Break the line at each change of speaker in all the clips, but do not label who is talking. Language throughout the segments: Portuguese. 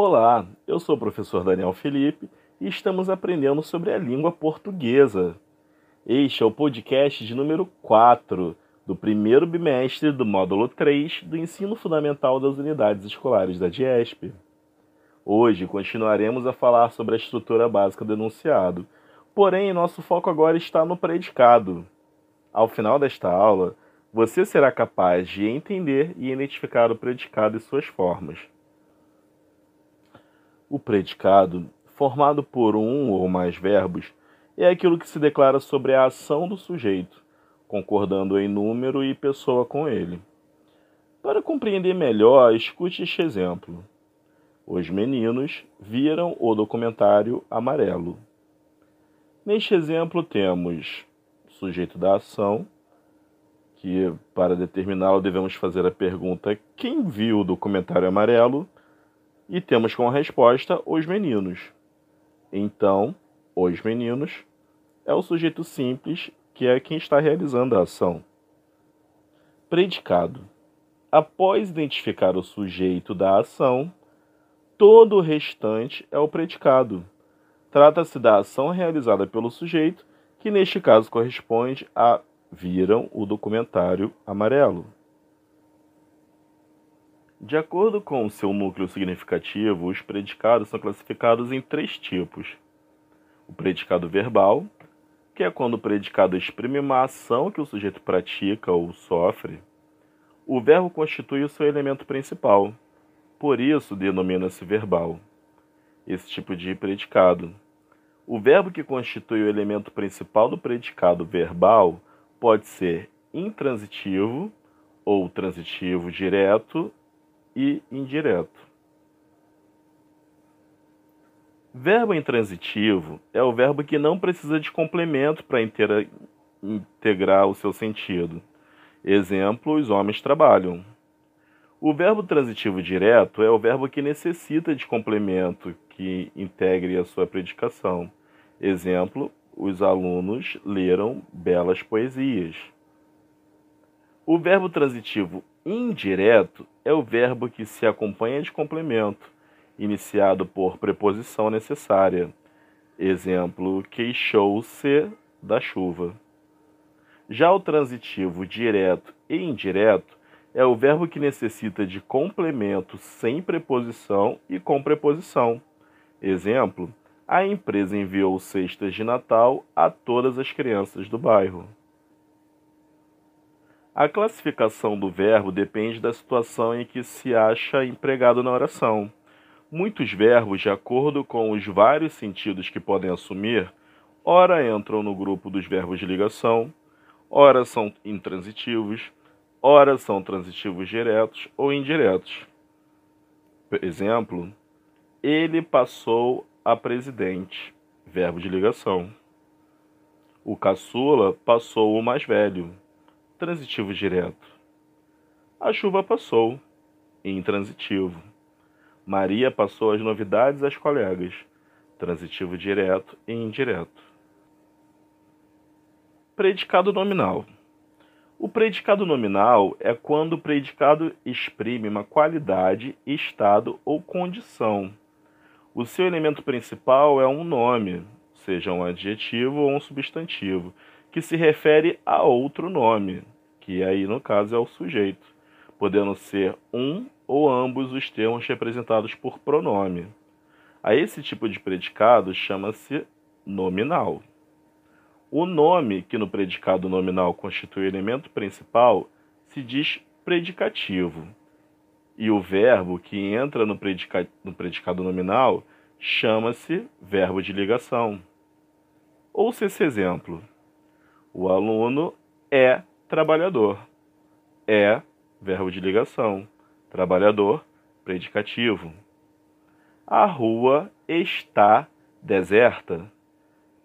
Olá, eu sou o professor Daniel Felipe e estamos aprendendo sobre a língua portuguesa. Este é o podcast de número 4 do primeiro bimestre do módulo 3 do Ensino Fundamental das Unidades Escolares da DIESP. Hoje continuaremos a falar sobre a estrutura básica do enunciado, porém nosso foco agora está no predicado. Ao final desta aula, você será capaz de entender e identificar o predicado e suas formas. O predicado, formado por um ou mais verbos, é aquilo que se declara sobre a ação do sujeito, concordando em número e pessoa com ele. Para compreender melhor, escute este exemplo. Os meninos viram o documentário amarelo. Neste exemplo, temos sujeito da ação, que para determiná-lo devemos fazer a pergunta: quem viu o documentário amarelo? E temos como resposta os meninos. Então, os meninos é o sujeito simples que é quem está realizando a ação. Predicado. Após identificar o sujeito da ação, todo o restante é o predicado. Trata-se da ação realizada pelo sujeito, que neste caso corresponde a viram o documentário amarelo. De acordo com seu núcleo significativo, os predicados são classificados em três tipos: o predicado verbal, que é quando o predicado exprime uma ação que o sujeito pratica ou sofre. O verbo constitui o seu elemento principal, por isso denomina-se verbal. Esse tipo de predicado. O verbo que constitui o elemento principal do predicado verbal pode ser intransitivo ou transitivo direto e indireto. Verbo intransitivo é o verbo que não precisa de complemento para integrar o seu sentido. Exemplo: os homens trabalham. O verbo transitivo direto é o verbo que necessita de complemento que integre a sua predicação. Exemplo: os alunos leram belas poesias. O verbo transitivo indireto é o verbo que se acompanha de complemento, iniciado por preposição necessária. Exemplo: queixou-se da chuva. Já o transitivo direto e indireto é o verbo que necessita de complemento sem preposição e com preposição. Exemplo: a empresa enviou cestas de Natal a todas as crianças do bairro. A classificação do verbo depende da situação em que se acha empregado na oração. Muitos verbos, de acordo com os vários sentidos que podem assumir, ora entram no grupo dos verbos de ligação, ora são intransitivos, ora são transitivos diretos ou indiretos. Por exemplo, ele passou a presidente, verbo de ligação. O caçula passou o mais velho, transitivo direto. A chuva passou, intransitivo. Maria passou as novidades às colegas, transitivo direto e indireto. Predicado nominal. O predicado nominal é quando o predicado exprime uma qualidade, estado ou condição o seu elemento principal é um nome, seja um adjetivo ou um substantivo, que se refere a outro nome, que aí no caso é o sujeito, podendo ser um ou ambos os termos representados por pronome. A esse tipo de predicado chama-se nominal. O nome que no predicado nominal constitui o elemento principal se diz predicativo e o verbo que entra no, predica, no predicado nominal chama-se verbo de ligação. Ouça esse exemplo. O aluno é trabalhador. É verbo de ligação. Trabalhador, predicativo. A rua está deserta.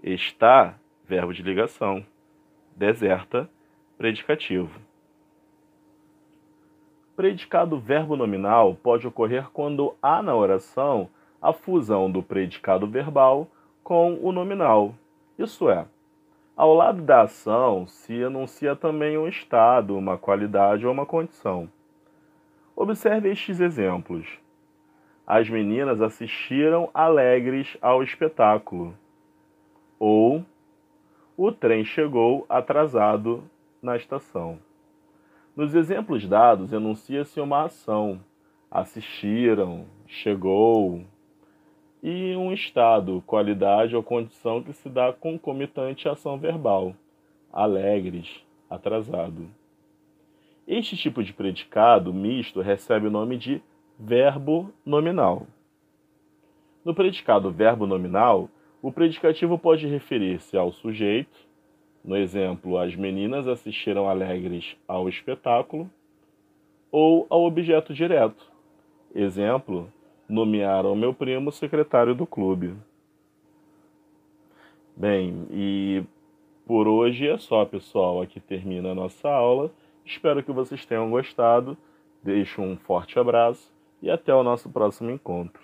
Está, verbo de ligação. Deserta, predicativo. Predicado verbo nominal pode ocorrer quando há na oração a fusão do predicado verbal com o nominal. Isso é, ao lado da ação se anuncia também um estado, uma qualidade ou uma condição. Observe estes exemplos. as meninas assistiram alegres ao espetáculo. Ou o trem chegou atrasado na estação. Nos exemplos dados, enuncia-se uma ação. Assistiram, chegou, e um estado, qualidade ou condição que se dá concomitante à ação verbal, alegres, atrasado. Este tipo de predicado misto recebe o nome de verbo nominal. No predicado verbo nominal, o predicativo pode referir-se ao sujeito, no exemplo, as meninas assistiram alegres ao espetáculo, ou ao objeto direto, exemplo, nomearam meu primo secretário do clube. Bem, e por hoje é só, pessoal. Aqui termina a nossa aula. Espero que vocês tenham gostado. Deixo um forte abraço e até o nosso próximo encontro.